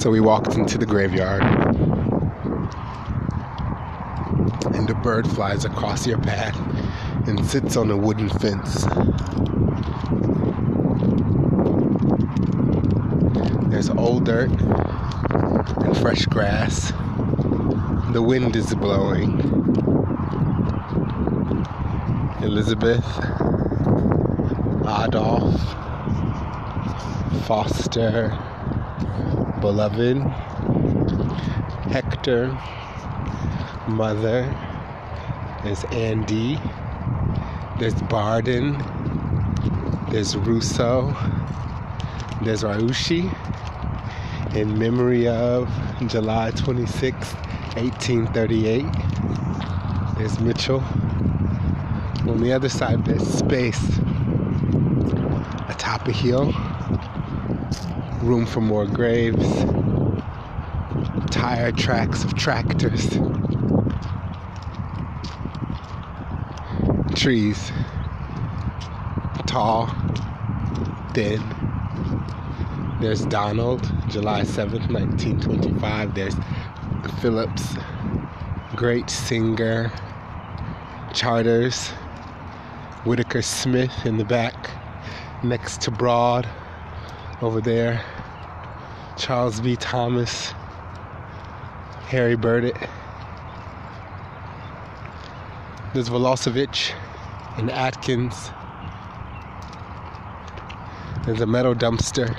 So we walked into the graveyard, and a bird flies across your path and sits on a wooden fence. There's old dirt and fresh grass. The wind is blowing. Elizabeth, Adolf, Foster, Beloved, Hector, Mother, there's Andy, there's Barden, there's Russo, there's Raushi, in memory of July 26, 1838. There's Mitchell. On the other side, there's space atop a hill, room for more graves, tire tracks of tractors, trees, tall, thin. There's Donald, July 7th, 1925. There's Phillips, great singer, Charters, Whitaker Smith in the back, next to Broad over there, Charles B. Thomas, Harry Burdett. There's Velosevich and Atkins. There's a metal dumpster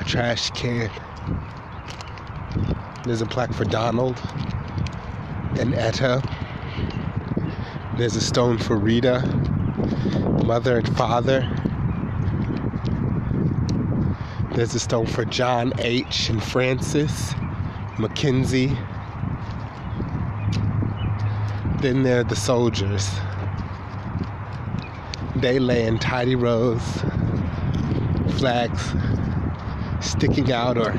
a trash can. There's a plaque for Donald and Etta. There's a stone for Rita, mother and father. There's a stone for John H. and Francis, McKenzie. Then there are the soldiers. They lay in tidy rows, flags sticking out or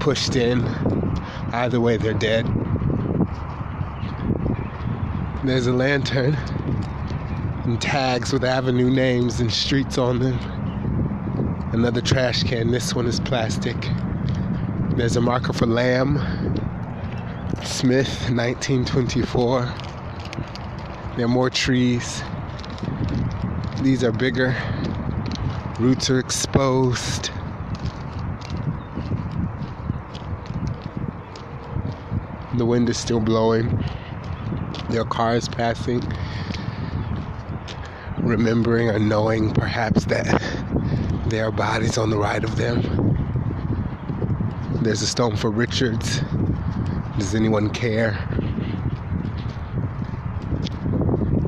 pushed in. Either way, they're dead. There's a lantern and tags with avenue names and streets on them. Another trash can. This one is plastic. There's a marker for Lamb, Smith, 1924. There are more trees. These are bigger. Roots are exposed. The wind is still blowing. There are cars passing, remembering or knowing perhaps that there are bodies on the right of them. There's a stone for Richards. Does anyone care?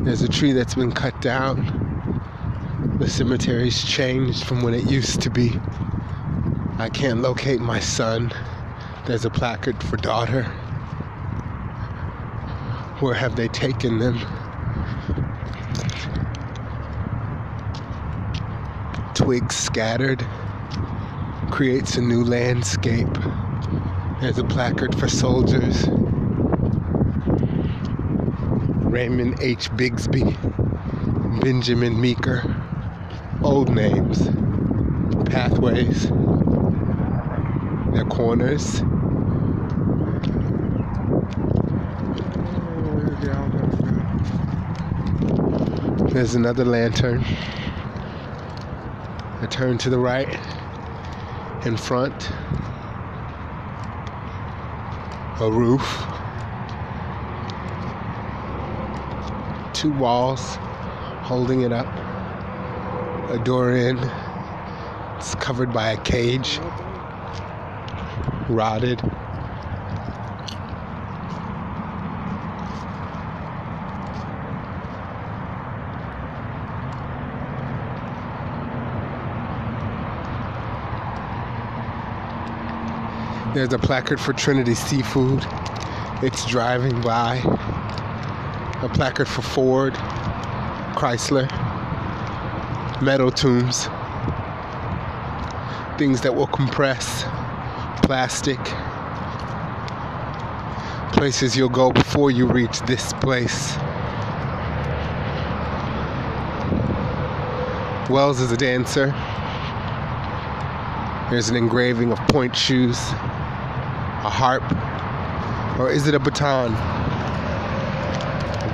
There's a tree that's been cut down. The cemetery's changed from when it used to be. I can't locate my son. There's a placard for daughter. Where have they taken them? Twigs scattered creates a new landscape. There's a placard for soldiers. Raymond H. Bigsby, Benjamin Meeker, old names, pathways, their corners. There's another lantern. I turn to the right, in front, a roof, two walls holding it up, a door in, it's covered by a cage, rotted. There's a placard for Trinity Seafood. It's driving by. A placard for Ford, Chrysler, metal tombs, things that will compress, plastic, places you'll go before you reach this place. Wells is a dancer. There's an engraving of pointe shoes, a harp, or is it a baton?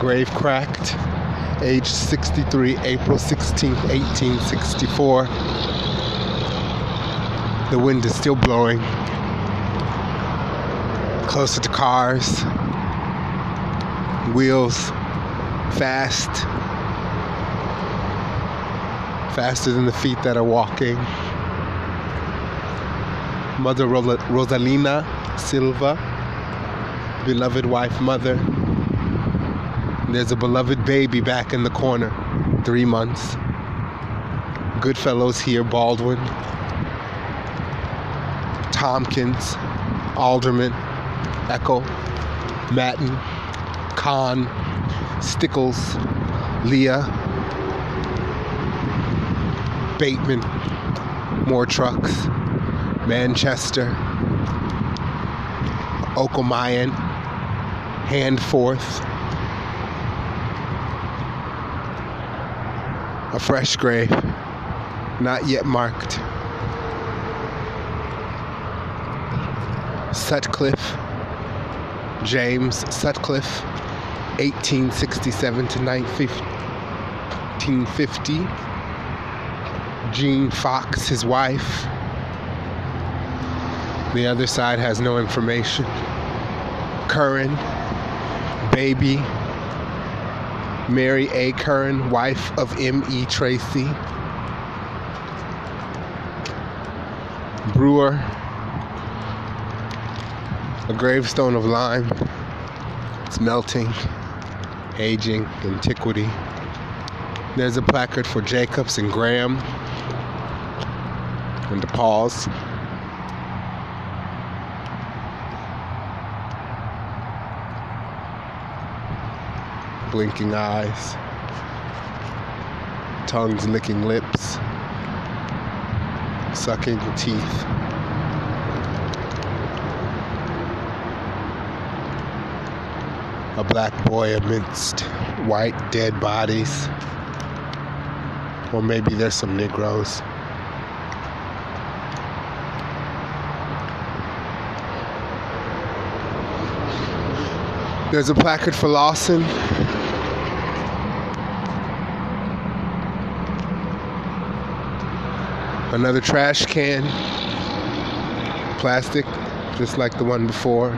Grave cracked, age 63, April 16, 1864. The wind is still blowing. Closer to cars, wheels, fast, faster than the feet that are walking. Mother Rosalina Silva, beloved wife, mother. There's a beloved baby back in the corner, three months. Goodfellows here, Baldwin, Tompkins, Alderman, Echo, Matten, Kahn, Stickles, Leah, Bateman, more trucks. Manchester, Okomayan, Handforth, a fresh grave, not yet marked. Sutcliffe, James Sutcliffe, 1867 to 1950. Jean Fox, his wife, the other side has no information. Curran, baby, Mary A. Curran, wife of M.E. Tracy. Brewer, a gravestone of lime. It's melting, aging, antiquity. There's a placard for Jacobs and Graham and the DePauls. Blinking eyes, tongues licking lips, sucking teeth. A black boy amidst white dead bodies. Or maybe there's some Negroes. There's a placard for Lawson. Another trash can, plastic, just like the one before.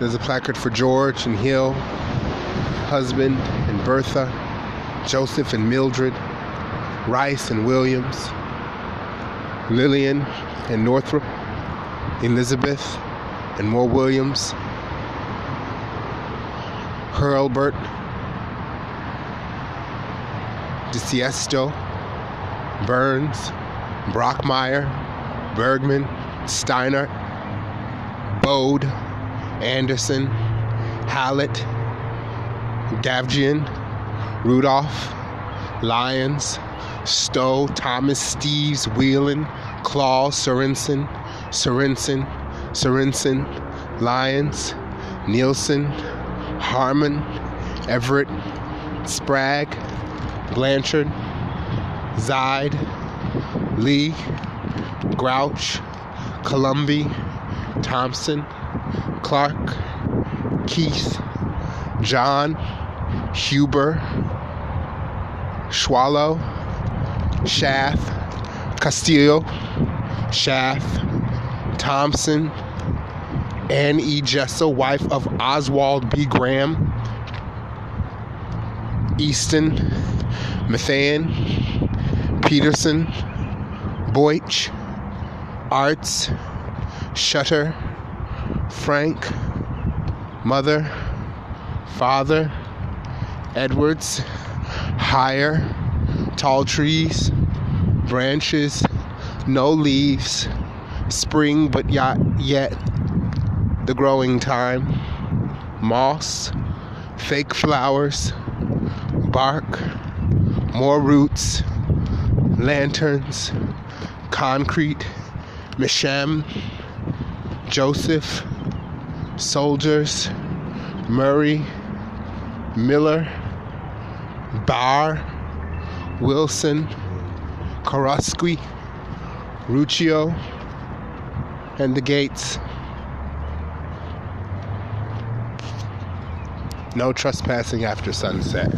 There's a placard for George and Hill, husband and Bertha, Joseph and Mildred, Rice and Williams, Lillian and Northrop, Elizabeth and more Williams, Hurlbert, DeSiesto, Burns, Brockmeyer, Bergman, Steiner, Bode, Anderson, Hallett, Davjian, Rudolph, Lyons, Stowe, Thomas, Steves, Whelan, Claus, Sorensen, Sorensen, Sorensen, Lyons, Nielsen, Harmon, Everett, Sprague, Blanchard, Zide, Lee, Grouch, Columby, Thompson, Clark, Keith, John, Huber, Schwallow, Schaff, Castillo, Schaff, Thompson, Anne E. Jessel, wife of Oswald B. Graham, Easton, Mathan, Peterson, Boych, Arts, Shutter, Frank, Mother, Father, Edwards, Higher, Tall Trees, Branches, No Leaves, Spring but yet, yet the growing time, Moss, Fake Flowers, Bark, More Roots, lanterns, concrete, Mishem, Joseph, soldiers, Murray, Miller, Barr, Wilson, Koroski, Ruccio and the gates. No trespassing after sunset.